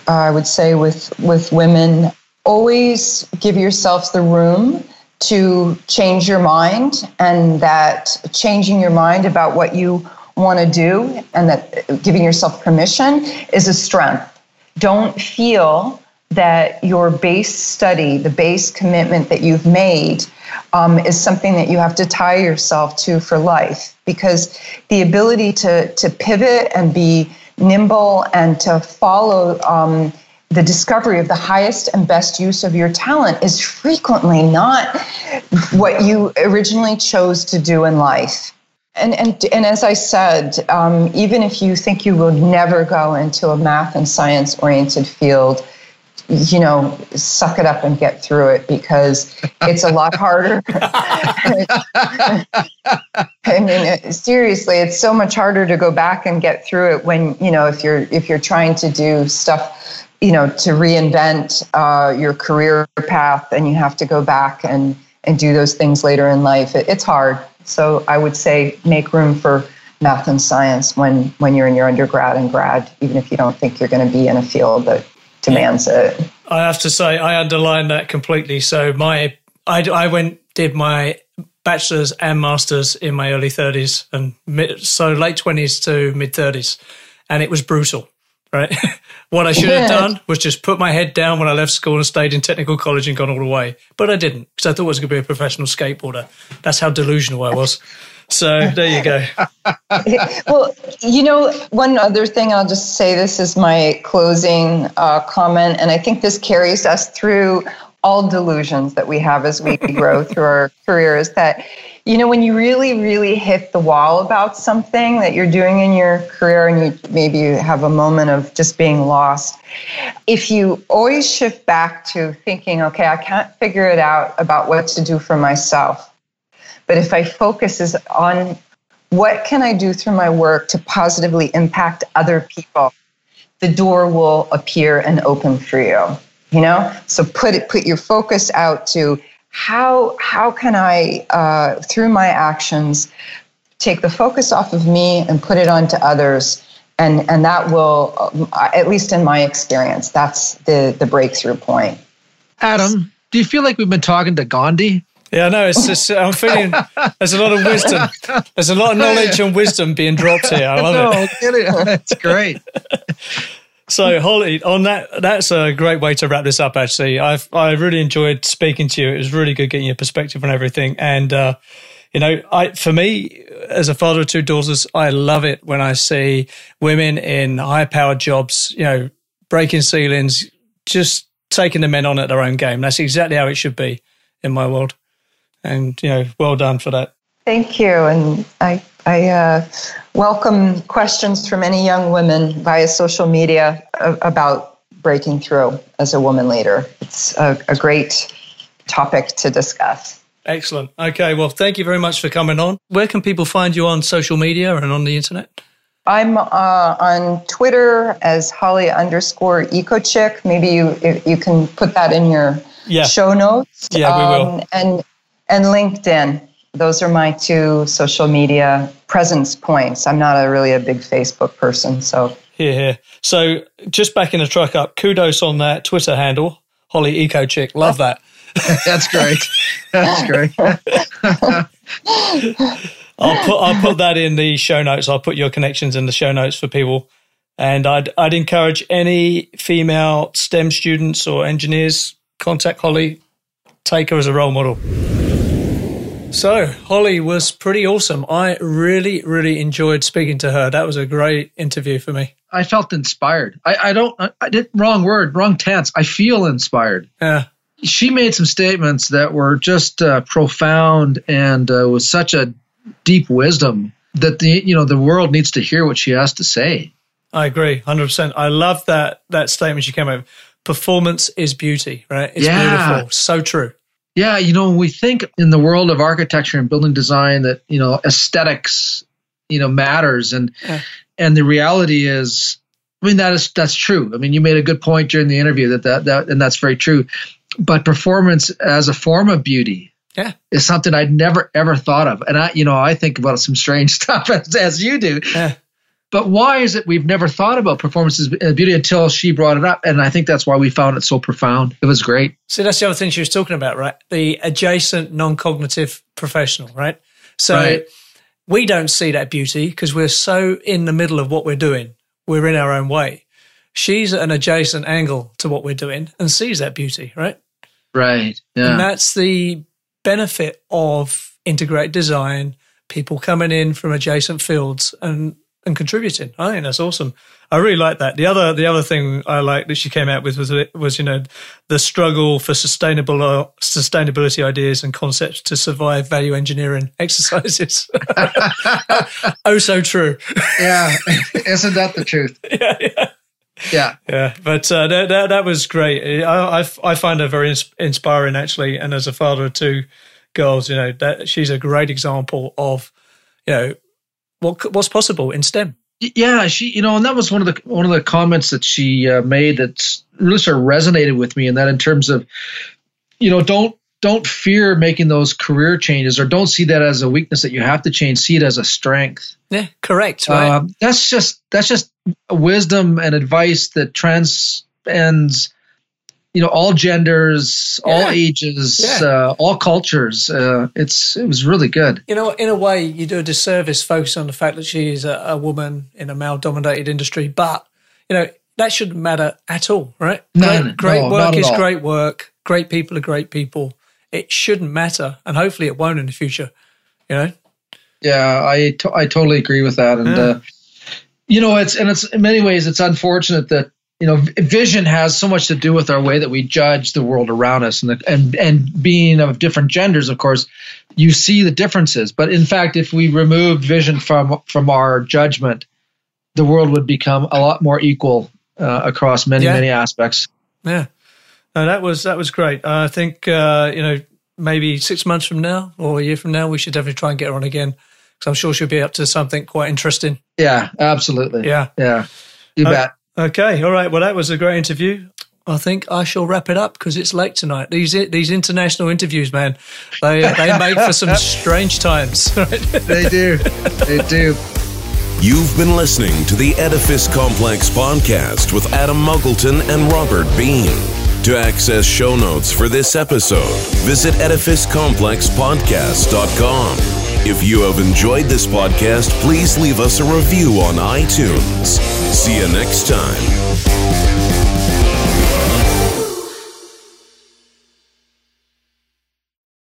uh, i would say with with women always give yourself the room to change your mind and that changing your mind about what you want to do and that giving yourself permission is a strength don't feel that your base study, the base commitment that you've made, um, is something that you have to tie yourself to for life. Because the ability to, to pivot and be nimble and to follow um, the discovery of the highest and best use of your talent is frequently not what you originally chose to do in life. And, and, and as I said, um, even if you think you will never go into a math and science oriented field, you know, suck it up and get through it because it's a lot harder. I mean, seriously, it's so much harder to go back and get through it when, you know, if you're if you're trying to do stuff, you know, to reinvent uh, your career path and you have to go back and and do those things later in life. It, it's hard. So I would say make room for math and science when when you're in your undergrad and grad, even if you don't think you're going to be in a field that demands it. I have to say, I underline that completely. So my, I, I went did my bachelor's and master's in my early 30s and mid, so late 20s to mid 30s, and it was brutal. Right, what I should have done was just put my head down when I left school and stayed in technical college and gone all the way. But I didn't because I thought I was going to be a professional skateboarder. That's how delusional I was. So there you go. well, you know, one other thing I'll just say this is my closing uh, comment, and I think this carries us through all delusions that we have as we grow through our careers that you know when you really really hit the wall about something that you're doing in your career and you maybe you have a moment of just being lost if you always shift back to thinking okay i can't figure it out about what to do for myself but if I focus is on what can I do through my work to positively impact other people, the door will appear and open for you. You know, so put it, put your focus out to how how can I uh, through my actions take the focus off of me and put it onto others and and that will uh, at least in my experience that's the the breakthrough point adam do you feel like we've been talking to gandhi yeah, no, it's just, I'm feeling there's a lot of wisdom. There's a lot of knowledge and wisdom being dropped here. I love no, it. it. That's great. so, Holly, on that, that's a great way to wrap this up. Actually, I've I really enjoyed speaking to you. It was really good getting your perspective on everything. And uh, you know, I for me as a father of two daughters, I love it when I see women in high powered jobs. You know, breaking ceilings, just taking the men on at their own game. That's exactly how it should be in my world and you know, well done for that. Thank you, and I I uh, welcome questions from any young women via social media about breaking through as a woman leader. It's a, a great topic to discuss. Excellent. Okay, well, thank you very much for coming on. Where can people find you on social media and on the internet? I'm uh, on Twitter as Holly underscore EcoChick. Maybe you you can put that in your yeah. show notes. Yeah, we will. Um, and and LinkedIn. Those are my two social media presence points. I'm not a really a big Facebook person, so Here, here. So just back in the truck up, kudos on that Twitter handle, Holly Eco Chick. Love that. That's great. That's great. I'll put I'll put that in the show notes. I'll put your connections in the show notes for people. And I'd I'd encourage any female STEM students or engineers contact Holly. Take her as a role model. So Holly was pretty awesome. I really really enjoyed speaking to her. That was a great interview for me. I felt inspired. I, I don't. I, I did wrong word, wrong tense. I feel inspired. Yeah. She made some statements that were just uh, profound and uh, with such a deep wisdom that the you know the world needs to hear what she has to say. I agree, hundred percent. I love that that statement she came up. Performance is beauty, right? It's Yeah. beautiful. So true. Yeah, you know, we think in the world of architecture and building design that you know aesthetics, you know, matters, and Yeah. and the reality is, I mean, that is that's true. I mean, you made a good point during the interview that that, that and that's very true. But performance as a form of beauty, Yeah. is something I'd never ever thought of, and I, you know, I think about some strange stuff as, as you do. Yeah. But why is it we've never thought about performances as as beauty until she brought it up, and I think that's why we found it so profound. It was great. So that's the other thing she was talking about, right? The adjacent non-cognitive professional, right? So Right. we don't see that beauty because we're so in the middle of what we're doing. We're in our own way. She's at an adjacent angle to what we're doing and sees that beauty, right? Right. Yeah. And that's the benefit of integrated design, people coming in from adjacent fields and and contributing. I think that's awesome. I really like that. The other the other thing I like that she came out with was was you know the struggle for sustainable uh, sustainability ideas and concepts to survive value engineering exercises. oh, so true. Yeah, isn't that the truth? yeah, yeah. Yeah, Yeah, but uh, that, that that was great. I, I I find her very ins- inspiring actually, and as a father of two girls, you know that she's a great example of you know what what's possible in STEM. Yeah. She, you know, and that was one of the one of the comments that she uh, made that really sort of resonated with me, and that in terms of, you know, don't don't fear making those career changes, or don't see that as a weakness that you have to change. See it as a strength. Yeah, correct. Right. Um, that's just that's just wisdom and advice that transcends, you know, all genders, all ages, Yeah. uh, all cultures. Uh, it's it was really good. you know, in a way, you do a disservice focusing on the fact that she is a, a woman in a male-dominated industry, but you know that shouldn't matter at all, right? No, great, great no, work is all. great work. Great people are great people. It shouldn't matter, and hopefully, it won't in the future. You know. Yeah, I to- I totally agree with that, and Yeah. uh, you know, it's and it's in many ways it's unfortunate that you know vision has so much to do with our way that we judge the world around us, and the, and and being of different genders, of course, you see the differences. But in fact, if we removed vision from from our judgment, the world would become a lot more equal uh, across many Yeah. many aspects. Yeah, no, that was that was great. I think uh, you know maybe six months from now or a year from now, we should definitely try and get her on again because I'm sure she'll be up to something quite interesting. Yeah, absolutely. Yeah. yeah, you Uh, bet. Okay, all right. Well, that was a great interview. I think I shall wrap it up because it's late tonight. These these international interviews, man, they uh, they make for some strange times. Right? They do, they do. You've been listening to the Edifice Complex podcast with Adam Muggleton and Robert Bean. To access show notes for this episode, visit edificecomplexpodcast.com. If you have enjoyed this podcast, please leave us a review on iTunes. See you next time.